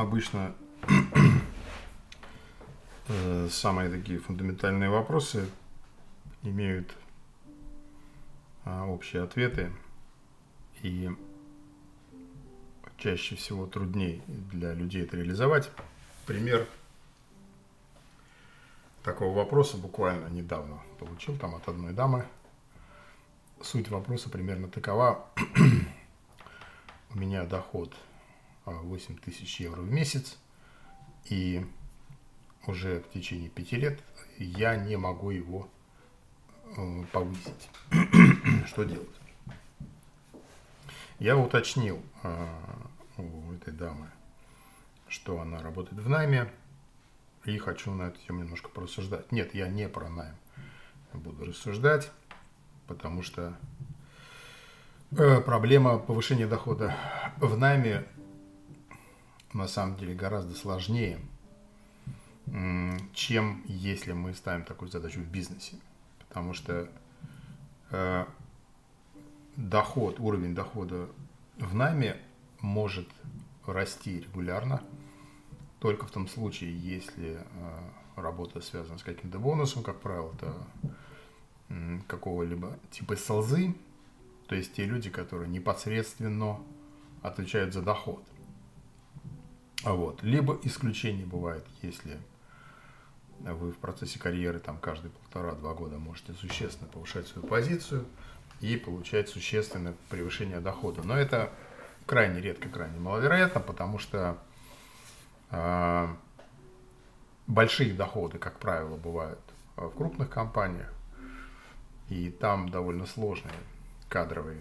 обычно э, самые такие фундаментальные вопросы имеют а, общие ответы и чаще всего труднее для людей это реализовать. Пример такого вопроса буквально недавно получил там от одной дамы. Суть вопроса примерно такова. У меня доход 8 а, тысяч евро в месяц, и уже в течение пяти лет я не могу его э, повысить. Что делать? Я уточнил э, у этой дамы, что она работает в найме, и хочу на эту тему немножко порассуждать. Нет, я не про найм буду рассуждать, потому что э, проблема повышения дохода в найме на самом деле гораздо сложнее, чем если мы ставим такую задачу в бизнесе. Потому что э, доход, уровень дохода в найме может расти регулярно, только в том случае, если э, работа связана с каким-то бонусом, как правило, это какого-либо типа солзы, то есть те люди, которые непосредственно отвечают за доход. А вот. Либо исключение бывает, если вы в процессе карьеры там каждые полтора-два года можете существенно повышать свою позицию и получать существенное превышение дохода. Но это крайне редко, крайне маловероятно, потому что э, большие доходы, как правило, бывают в крупных компаниях, и там довольно сложные кадровые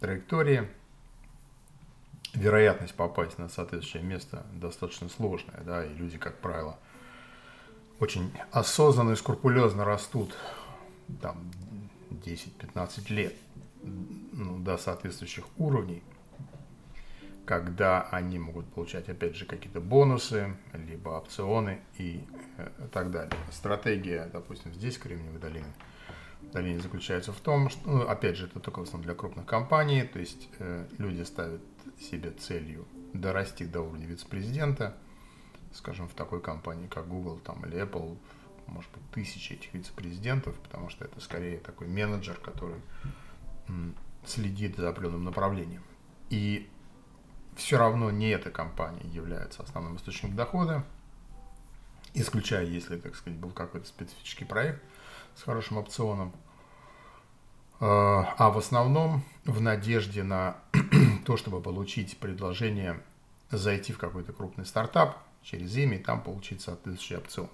траектории – вероятность попасть на соответствующее место достаточно сложная, да, и люди, как правило, очень осознанно и скрупулезно растут там 10-15 лет ну, до соответствующих уровней, когда они могут получать, опять же, какие-то бонусы, либо опционы и э, так далее. Стратегия, допустим, здесь, Кремниевой долине, долине заключается в том, что, ну, опять же, это только в основном для крупных компаний, то есть э, люди ставят себе целью дорасти до уровня вице-президента, скажем, в такой компании, как Google там, или Apple, может быть, тысячи этих вице-президентов, потому что это скорее такой менеджер, который следит за определенным направлением. И все равно не эта компания является основным источником дохода, исключая, если, так сказать, был какой-то специфический проект с хорошим опционом. А, а в основном в надежде на то, чтобы получить предложение зайти в какой-то крупный стартап через имя и там получить соответствующий опцион.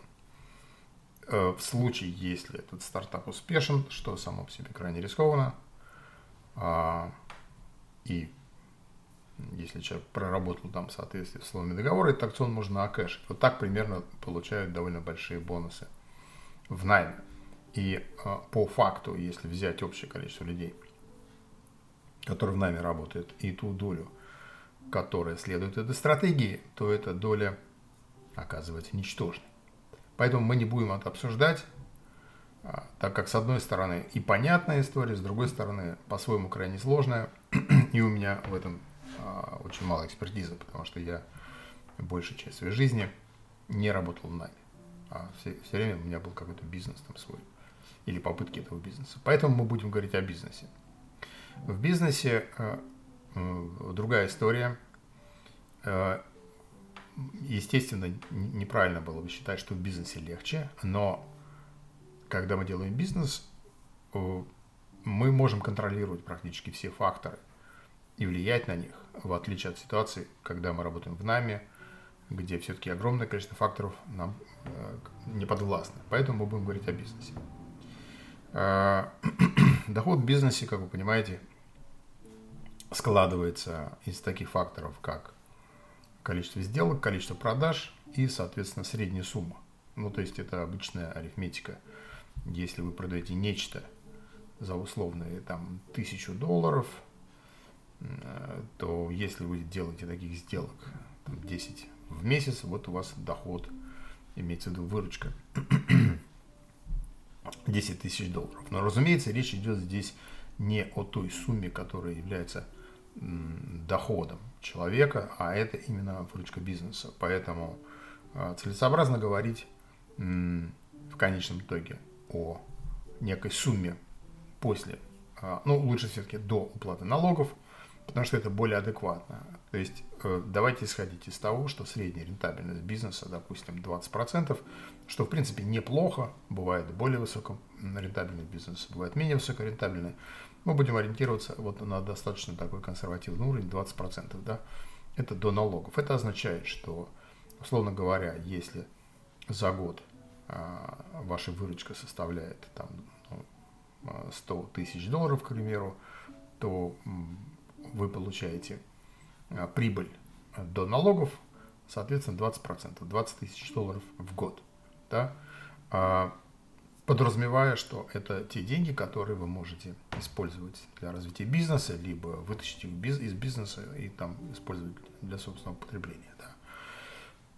Э, в случае, если этот стартап успешен, что само по себе крайне рискованно, а, и если человек проработал там в соответствии с условиями договора, этот опцион можно окэшить. Вот так примерно получают довольно большие бонусы в найме. И э, по факту, если взять общее количество людей, которые в нами работают, и ту долю, которая следует этой стратегии, то эта доля оказывается ничтожной. Поэтому мы не будем это обсуждать, а, так как с одной стороны и понятная история, с другой стороны по-своему крайне сложная, и у меня в этом а, очень мало экспертизы, потому что я большую часть своей жизни не работал в найме, а все, все время у меня был какой-то бизнес там свой или попытки этого бизнеса. Поэтому мы будем говорить о бизнесе. В бизнесе э, другая история. Э, естественно, неправильно было бы считать, что в бизнесе легче, но когда мы делаем бизнес, э, мы можем контролировать практически все факторы и влиять на них, в отличие от ситуации, когда мы работаем в нами, где все-таки огромное количество факторов нам не подвластны. Поэтому мы будем говорить о бизнесе. А, доход в бизнесе, как вы понимаете, складывается из таких факторов, как количество сделок, количество продаж и, соответственно, средняя сумма. Ну, то есть это обычная арифметика. Если вы продаете нечто за условные там тысячу долларов, то если вы делаете таких сделок там, 10 в месяц, вот у вас доход, имеется в виду выручка 10 тысяч долларов. Но, разумеется, речь идет здесь не о той сумме, которая является доходом человека, а это именно выручка бизнеса. Поэтому а, целесообразно говорить в конечном итоге о некой сумме после, а, ну, лучше все-таки до уплаты налогов, потому что это более адекватно. То есть э, давайте исходить из того, что средняя рентабельность бизнеса, допустим, 20%, что в принципе неплохо, бывает более высокорентабельный бизнес, бывает менее высокорентабельный, мы будем ориентироваться вот на достаточно такой консервативный уровень 20%, да, это до налогов. Это означает, что, условно говоря, если за год а, ваша выручка составляет там, 100 ну, тысяч долларов, к примеру, то вы получаете а, прибыль до налогов, соответственно, 20%, 20 тысяч долларов в год. Да? А, подразумевая, что это те деньги, которые вы можете использовать для развития бизнеса, либо вытащить из бизнеса и там использовать для собственного потребления. Да.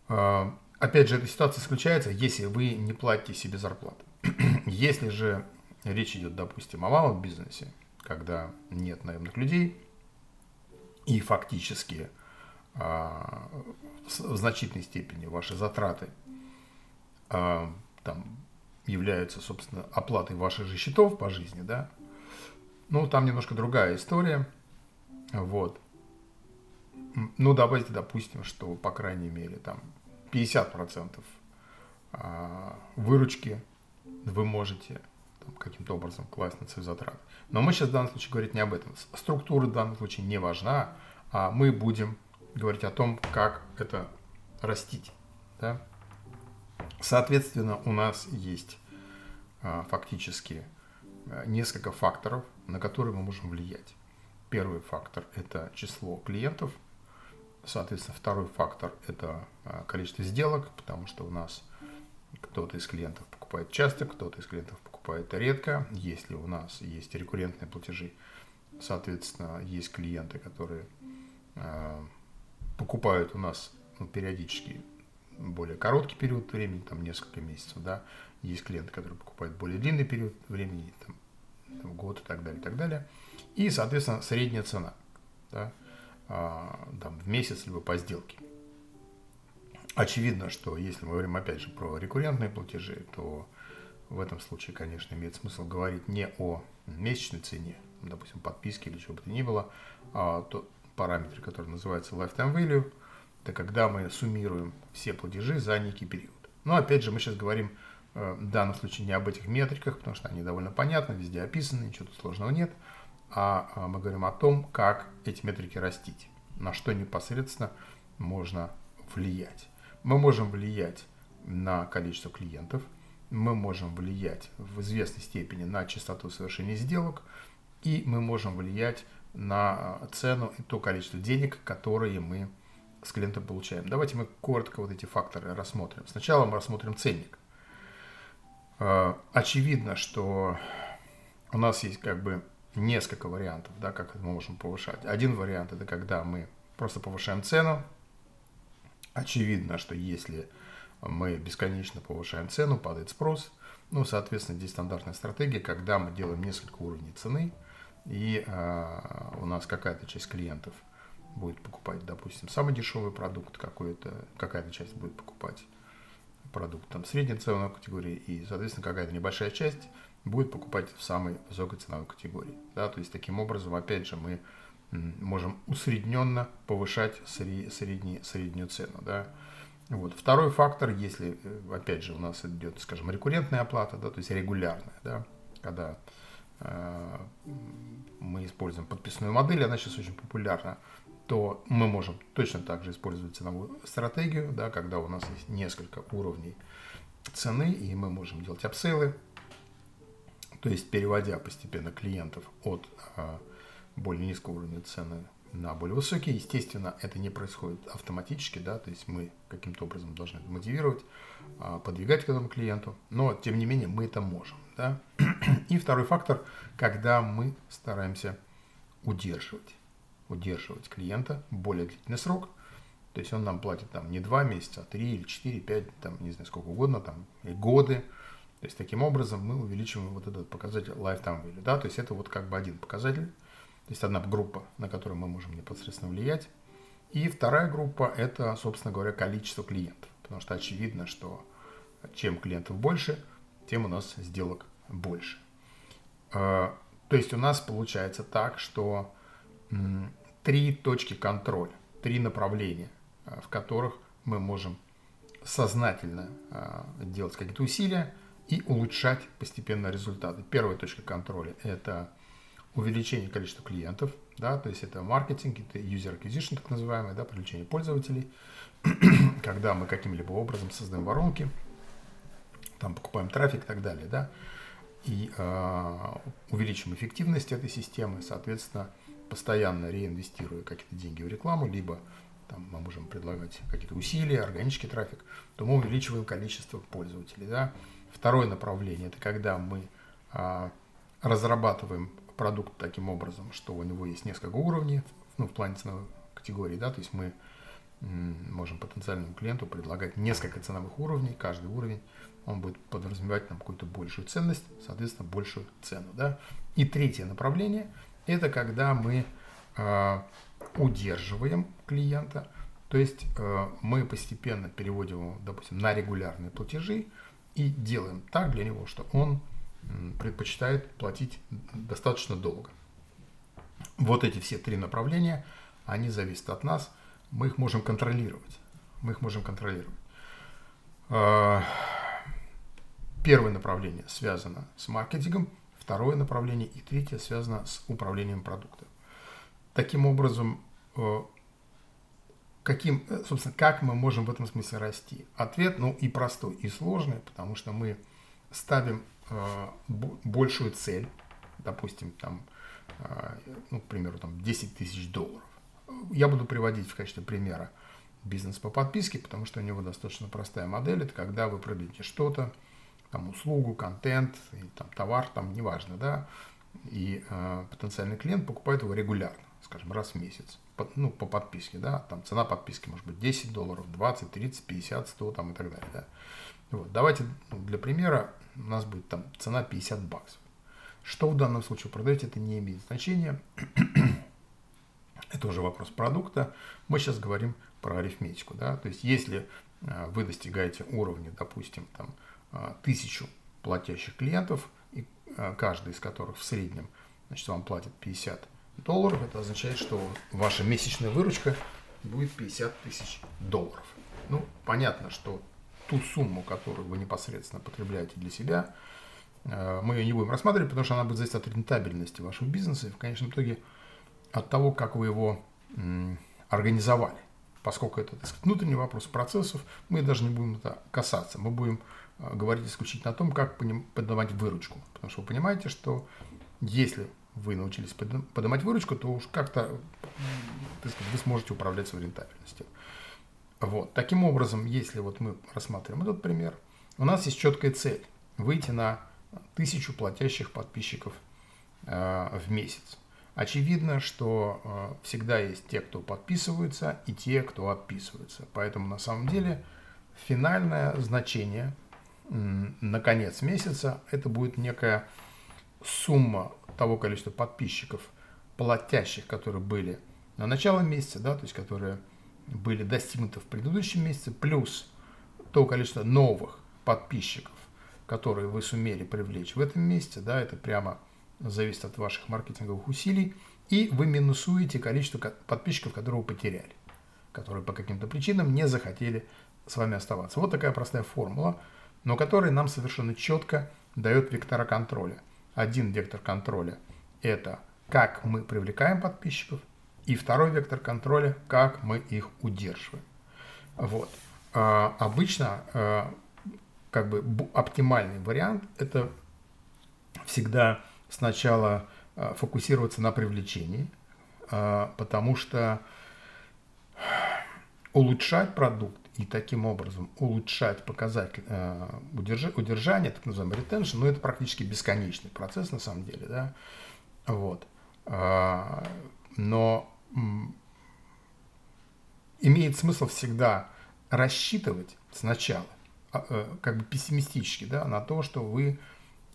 А, опять же, эта ситуация исключается, если вы не платите себе зарплату. если же речь идет, допустим, о малом бизнесе, когда нет наемных людей, и фактически а, в значительной степени ваши затраты а, там являются, собственно, оплатой ваших же счетов по жизни, да, ну, там немножко другая история, вот. Ну, давайте допустим, что, по крайней мере, там 50% а, выручки вы можете каким-то образом класть на свои затраты. Но мы сейчас в данном случае говорить не об этом. Структура в данном случае не важна, а мы будем говорить о том, как это растить. Да? Соответственно, у нас есть а, фактически а, несколько факторов, на которые мы можем влиять. Первый фактор – это число клиентов. Соответственно, второй фактор – это а, количество сделок, потому что у нас кто-то из клиентов покупает часто, кто-то из клиентов покупает редко. Если у нас есть рекуррентные платежи, соответственно, есть клиенты, которые покупают у нас ну, периодически более короткий период времени, там несколько месяцев, да, есть клиенты, которые покупают более длинный период времени, там год и так далее, и так далее. И, соответственно, средняя цена, да, а, там, в месяц либо по сделке. Очевидно, что если мы говорим опять же про рекуррентные платежи, то в этом случае, конечно, имеет смысл говорить не о месячной цене, допустим, подписки или чего бы то ни было, а тот параметр, который называется lifetime value – это когда мы суммируем все платежи за некий период. Но опять же, мы сейчас говорим э, в данном случае не об этих метриках, потому что они довольно понятны, везде описаны, ничего тут сложного нет, а, а мы говорим о том, как эти метрики растить, на что непосредственно можно влиять. Мы можем влиять на количество клиентов, мы можем влиять в известной степени на частоту совершения сделок, и мы можем влиять на цену и то количество денег, которые мы с клиентом получаем. Давайте мы коротко вот эти факторы рассмотрим. Сначала мы рассмотрим ценник. А, очевидно, что у нас есть как бы несколько вариантов, да, как мы можем повышать. Один вариант это когда мы просто повышаем цену. Очевидно, что если мы бесконечно повышаем цену, падает спрос. Ну, соответственно, здесь стандартная стратегия, когда мы делаем несколько уровней цены, и э, у нас какая-то часть клиентов – будет покупать, допустим, самый дешевый продукт какой-то, какая-то часть будет покупать продукт там средней ценовой категории, и, соответственно, какая-то небольшая часть будет покупать в самой высокой ценовой категории. Да? То есть, таким образом, опять же, мы можем усредненно повышать средний, среднюю цену. Да? Вот. Второй фактор, если, э, опять же, у нас идет, скажем, рекуррентная оплата, да, то есть регулярная, да, когда э, мы используем подписную модель, она сейчас очень популярна, то мы можем точно так же использовать ценовую стратегию, да, когда у нас есть несколько уровней цены, и мы можем делать апсейлы, то есть переводя постепенно клиентов от а, более низкого уровня цены на более высокий. Естественно, это не происходит автоматически, да, то есть мы каким-то образом должны мотивировать, а, подвигать к этому клиенту, но тем не менее мы это можем. Да. И второй фактор, когда мы стараемся удерживать удерживать клиента более длительный срок. То есть он нам платит там не 2 месяца, а 3 или 4, 5, там, не знаю, сколько угодно, там, и годы. То есть таким образом мы увеличиваем вот этот показатель lifetime value. Да? То есть это вот как бы один показатель. То есть одна группа, на которую мы можем непосредственно влиять. И вторая группа – это, собственно говоря, количество клиентов. Потому что очевидно, что чем клиентов больше, тем у нас сделок больше. Э, то есть у нас получается так, что три точки контроля, три направления, э, в которых мы можем сознательно э, делать какие-то усилия и улучшать постепенно результаты. Первая точка контроля – это увеличение количества клиентов, да, то есть это маркетинг, это user acquisition, так называемый, да, привлечение пользователей, когда мы каким-либо образом создаем воронки, там покупаем трафик и так далее, да, и э, увеличим эффективность этой системы, соответственно, постоянно реинвестируя какие-то деньги в рекламу, либо там мы можем предлагать какие-то усилия, органический трафик, то мы увеличиваем количество пользователей. Да? Второе направление – это когда мы а, разрабатываем продукт таким образом, что у него есть несколько уровней, ну, в плане ценовой категории, да, то есть мы можем потенциальному клиенту предлагать несколько ценовых уровней, каждый уровень он будет подразумевать нам какую-то большую ценность, соответственно, большую цену. Да? И третье направление – это когда мы э, удерживаем клиента, то есть э, мы постепенно переводим его, допустим, на регулярные платежи и делаем так для него, что он предпочитает платить достаточно долго. Вот эти все три направления, они зависят от нас, мы их можем контролировать. Мы их можем контролировать. А, первое направление связано с маркетингом, второе направление и третье связано с управлением продуктом. Таким образом, э, каким, э, собственно, как мы можем в этом смысле расти? Ответ, ну, и простой, и сложный, потому что мы ставим большую цель, допустим, там, ну, к примеру, там 10 тысяч долларов. Я буду приводить в качестве примера бизнес по подписке, потому что у него достаточно простая модель. Это когда вы продаете что-то, там услугу, контент, и, там, товар, там неважно, да, и э, потенциальный клиент покупает его регулярно, скажем, раз в месяц, по, ну, по подписке, да, там цена подписки может быть 10 долларов, 20, 30, 50, 100 там и так далее, да. Вот, давайте ну, для примера у нас будет там цена 50 баксов. Что в данном случае продаете, это не имеет значения. это уже вопрос продукта. Мы сейчас говорим про арифметику, да, то есть если э, вы достигаете уровня, допустим, там а, тысячу платящих клиентов, и а, каждый из которых в среднем значит, вам платит 50 долларов, это означает, что ваша месячная выручка будет 50 тысяч долларов. Ну, понятно, что ту сумму, которую вы непосредственно потребляете для себя, а, мы ее не будем рассматривать, потому что она будет зависеть от рентабельности вашего бизнеса и в конечном итоге от того, как вы его организовали. Поскольку это так сказать, внутренний вопрос процессов, мы даже не будем это касаться. Мы будем Э, говорить исключительно о том, как поднимать выручку. Потому что вы понимаете, что если вы научились поднимать выручку, то уж как-то вы сможете управлять своей рентабельностью. Вот. Таким образом, если вот мы рассматриваем этот пример, у нас есть четкая цель – выйти на тысячу платящих подписчиков э, в месяц. Очевидно, что э, всегда есть те, кто подписываются, и те, кто отписываются. Поэтому на самом деле финальное значение на конец месяца это будет некая сумма того количества подписчиков, платящих, которые были на начало месяца, да, то есть которые были достигнуты в предыдущем месяце, плюс то количество новых подписчиков, которые вы сумели привлечь в этом месяце, да, это прямо зависит от ваших маркетинговых усилий, и вы минусуете количество подписчиков, которые вы потеряли, которые по каким-то причинам не захотели с вами оставаться. Вот такая простая формула – но который нам совершенно четко дает вектора контроля. Один вектор контроля – это как мы привлекаем подписчиков, и второй вектор контроля – как мы их удерживаем. Вот. А, обычно а, как бы оптимальный вариант – это всегда сначала а, фокусироваться на привлечении, а, потому что улучшать продукт и таким образом улучшать показатель э, удержания, так называемый retention, ну это практически бесконечный процесс на самом деле, да, вот. А, но имеет смысл всегда рассчитывать сначала, а, э, как бы пессимистически, да, на то, что вы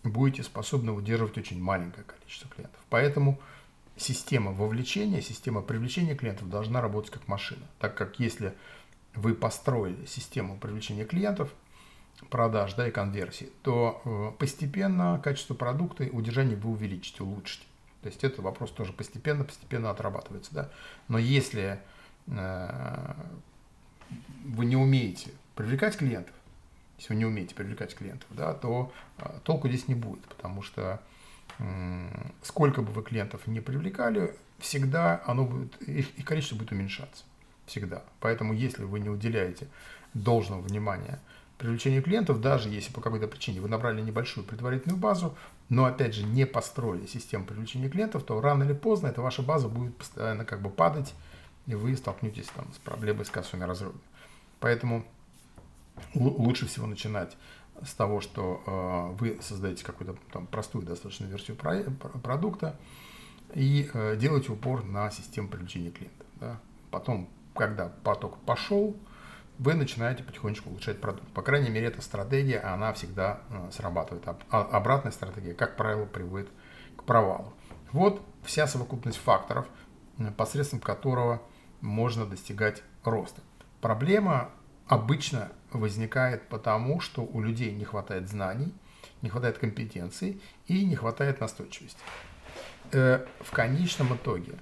будете способны удерживать очень маленькое количество клиентов. Поэтому система вовлечения, система привлечения клиентов должна работать как машина. Так как если вы построили систему привлечения клиентов, продаж да, и конверсии, то э, постепенно качество продукта и удержание вы увеличите, улучшите. То есть это вопрос тоже постепенно, постепенно отрабатывается. Да? Но если э, вы не умеете привлекать клиентов, если вы не умеете привлекать клиентов, да, то э, толку здесь не будет, потому что э, сколько бы вы клиентов не привлекали, всегда оно будет, их, их количество будет уменьшаться. Всегда. Поэтому если вы не уделяете должного внимания привлечению клиентов, даже если по какой-то причине вы набрали небольшую предварительную базу, но опять же не построили систему привлечения клиентов, то рано или поздно эта ваша база будет постоянно как бы падать, и вы столкнетесь там с проблемой с кассовыми разрывами. Поэтому лучше всего начинать с того, что э, вы создаете какую-то там простую достаточно версию про продукта и э, делаете упор на систему привлечения клиентов. Да? Потом, когда поток пошел, вы начинаете потихонечку улучшать продукт. По крайней мере, эта стратегия, она всегда э, срабатывает. А обратная стратегия, как правило, приводит к провалу. Вот вся совокупность факторов, посредством которого можно достигать роста. Проблема обычно возникает потому, что у людей не хватает знаний, не хватает компетенций и не хватает настойчивости. Э, в конечном итоге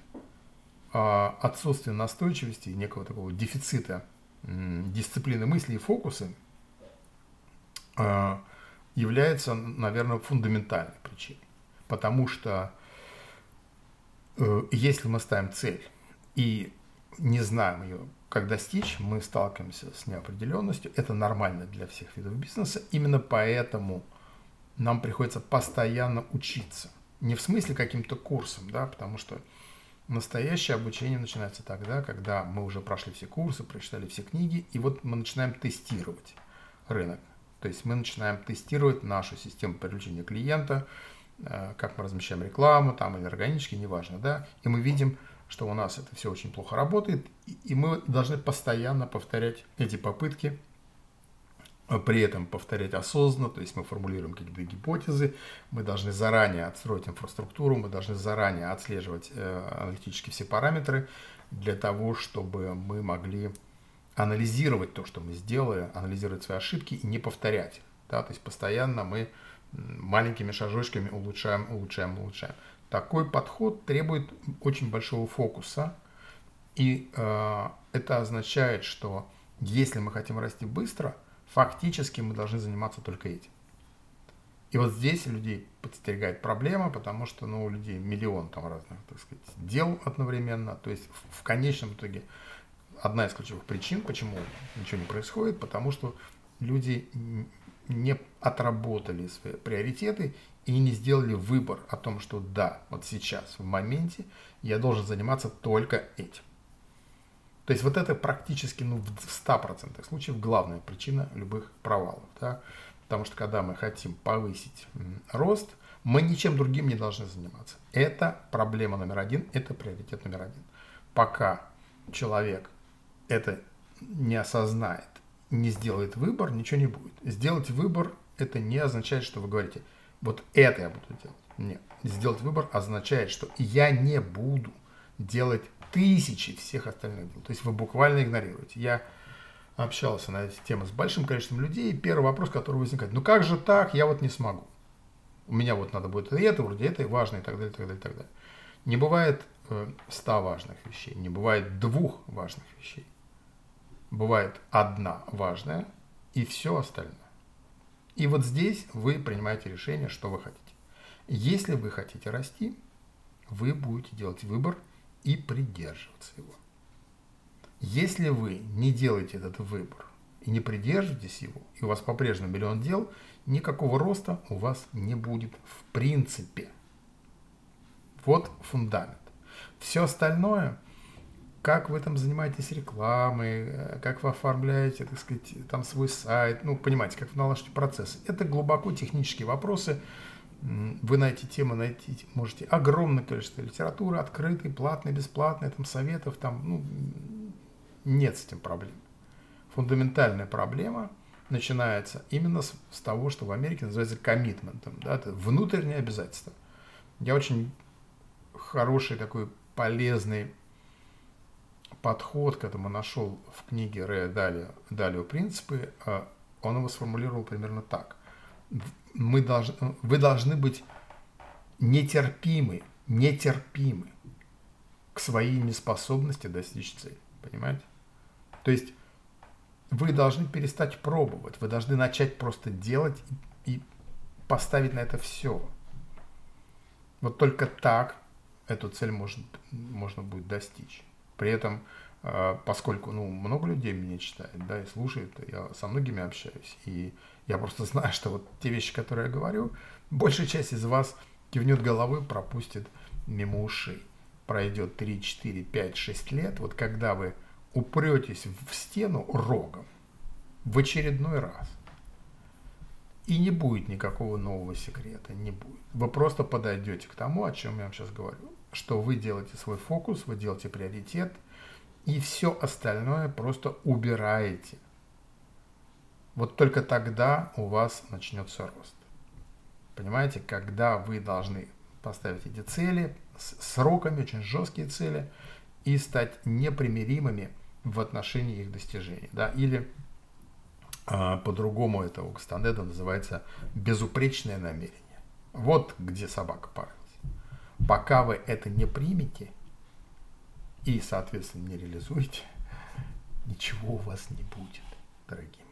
отсутствие настойчивости, некого такого дефицита дисциплины мысли и фокусы а, является, наверное, фундаментальной причиной. Потому что э, если мы ставим цель и не знаем ее, как достичь, мы сталкиваемся с неопределенностью. Это нормально для всех видов бизнеса. Именно поэтому нам приходится постоянно учиться. Не в смысле каким-то курсом, да, потому что Настоящее обучение начинается тогда, когда мы уже прошли все курсы, прочитали все книги, и вот мы начинаем тестировать рынок. То есть мы начинаем тестировать нашу систему привлечения клиента, э, как мы размещаем рекламу, там или органически, неважно, да, и мы видим, что у нас это все очень плохо работает, и мы должны постоянно повторять эти попытки при этом повторять осознанно, то есть мы формулируем какие-то гипотезы, мы должны заранее отстроить инфраструктуру, мы должны заранее отслеживать э, аналитически все параметры для того, чтобы мы могли анализировать то, что мы сделали, анализировать свои ошибки и не повторять. Да? То есть постоянно мы маленькими шажочками улучшаем, улучшаем, улучшаем. Такой подход требует очень большого фокуса, и э, это означает, что если мы хотим расти быстро – фактически мы должны заниматься только этим. И вот здесь людей подстерегает проблема, потому что ну, у людей миллион там разных, так сказать, дел одновременно. То есть в, в конечном итоге одна из ключевых причин, почему ничего не происходит, потому что люди не отработали свои приоритеты и не сделали выбор о том, что да, вот сейчас, в моменте, я должен заниматься только этим. То есть вот это практически ну, в 100% случаев главная причина любых провалов. Да? Потому что когда мы хотим повысить рост, мы ничем другим не должны заниматься. Это проблема номер один, это приоритет номер один. Пока человек это не осознает, не сделает выбор, ничего не будет. Сделать выбор это не означает, что вы говорите, вот это я буду делать. Нет. Сделать выбор означает, что я не буду делать тысячи всех остальных дел. То есть вы буквально игнорируете. Я общался на эти темы с большим количеством людей, и первый вопрос, который возникает, ну как же так, я вот не смогу. У меня вот надо будет это, вроде это важно, и так далее, и так далее, и так далее. Не бывает э, ста важных вещей, не бывает двух важных вещей. Бывает одна важная и все остальное. И вот здесь вы принимаете решение, что вы хотите. Если вы хотите расти, вы будете делать выбор – и придерживаться его. Если вы не делаете этот выбор и не придерживаетесь его, и у вас по-прежнему миллион дел, никакого роста у вас не будет в принципе. Вот фундамент. Все остальное, как вы там занимаетесь рекламой, э, как вы оформляете, так сказать, там свой сайт, ну, понимаете, как вы налаживаете процессы, это глубоко технические вопросы, вы на эти темы найти можете огромное количество литературы, открытой, платной, бесплатной, там советов, там, ну, нет с этим проблем. Фундаментальная проблема начинается именно с, с того, что в Америке называется коммитментом, да, это внутреннее обязательство. Я очень хороший такой полезный подход к этому нашел в книге Рэя Далио, Далио «Принципы», а, он его сформулировал примерно так. Мы должны, вы должны быть нетерпимы, нетерпимы к своей неспособности достичь цели. Понимаете? То есть вы должны перестать пробовать, вы должны начать просто делать и, и поставить на это все. Вот только так эту цель может, можно будет достичь. При этом, э, поскольку ну, много людей меня читает, да, и слушает, я со многими общаюсь, и я просто знаю, что вот те вещи, которые я говорю, большая часть из вас кивнет головой, пропустит мимо ушей. Пройдет 3, 4, 5, 6 лет, вот когда вы упретесь в стену рогом в очередной раз, и не будет никакого нового секрета, не будет. Вы просто подойдете к тому, о чем я вам сейчас говорю что вы делаете свой фокус, вы делаете приоритет, и все остальное просто убираете. Вот только тогда у вас начнется рост. Понимаете, когда вы должны поставить эти цели с сроками, очень жесткие цели, и стать непримиримыми в отношении их достижения. Да? Или а, по-другому это у Кастанеда называется безупречное намерение. Вот где собака порылась. Пока вы это не примете и, соответственно, не реализуете, ничего у вас не будет, дорогие.